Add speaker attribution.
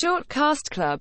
Speaker 1: Short Cast Club.